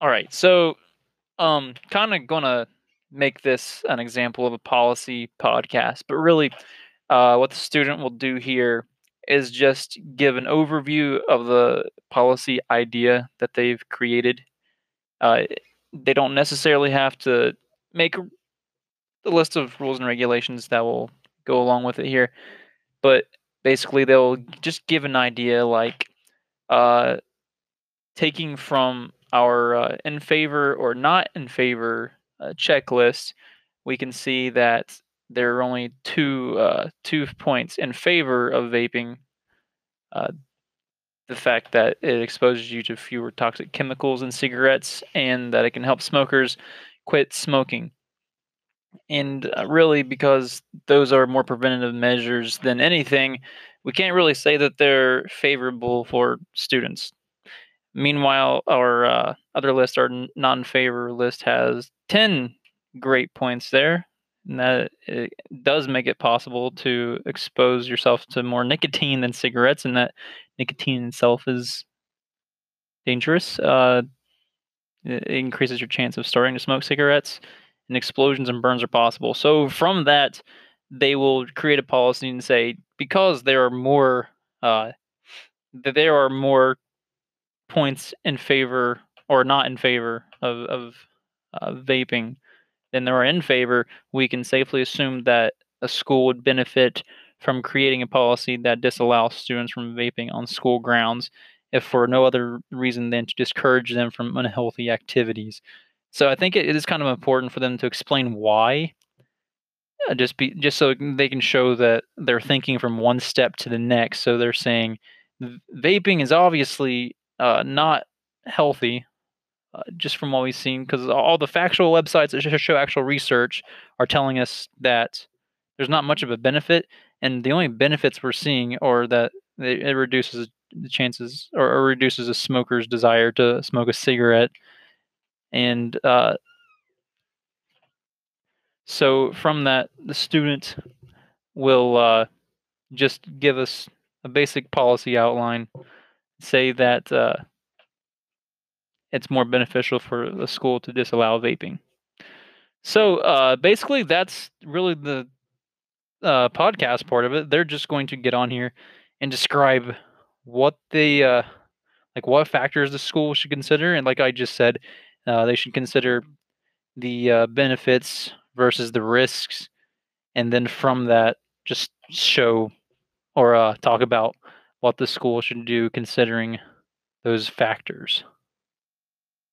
All right. So, um, kind of gonna make this an example of a policy podcast, but really, uh, what the student will do here is just give an overview of the policy idea that they've created. Uh, they don't necessarily have to make the list of rules and regulations that will go along with it here, but basically they'll just give an idea like uh, taking from our uh, in favor or not in favor uh, checklist, we can see that there are only two uh, two points in favor of vaping. Uh, the fact that it exposes you to fewer toxic chemicals in cigarettes, and that it can help smokers quit smoking. And uh, really, because those are more preventative measures than anything, we can't really say that they're favorable for students. Meanwhile, our uh, other list, our non favor list, has 10 great points there. And that it does make it possible to expose yourself to more nicotine than cigarettes, and that nicotine itself is dangerous. Uh, it increases your chance of starting to smoke cigarettes, and explosions and burns are possible. So, from that, they will create a policy and say because there are more, uh, that there are more points in favor or not in favor of, of uh, vaping than there are in favor, we can safely assume that a school would benefit from creating a policy that disallows students from vaping on school grounds, if for no other reason than to discourage them from unhealthy activities. So I think it is kind of important for them to explain why, uh, just be just so they can show that they're thinking from one step to the next. So they're saying vaping is obviously uh, not healthy, uh, just from what we've seen, because all the factual websites that show actual research are telling us that there's not much of a benefit, and the only benefits we're seeing are that it reduces the chances or, or reduces a smoker's desire to smoke a cigarette, and uh, so from that, the student will uh, just give us a basic policy outline say that uh, it's more beneficial for the school to disallow vaping. So uh, basically, that's really the uh, podcast part of it. They're just going to get on here and describe what the uh, like what factors the school should consider, and like I just said, uh, they should consider the uh, benefits versus the risks, and then from that, just show or uh, talk about what the school should do considering those factors.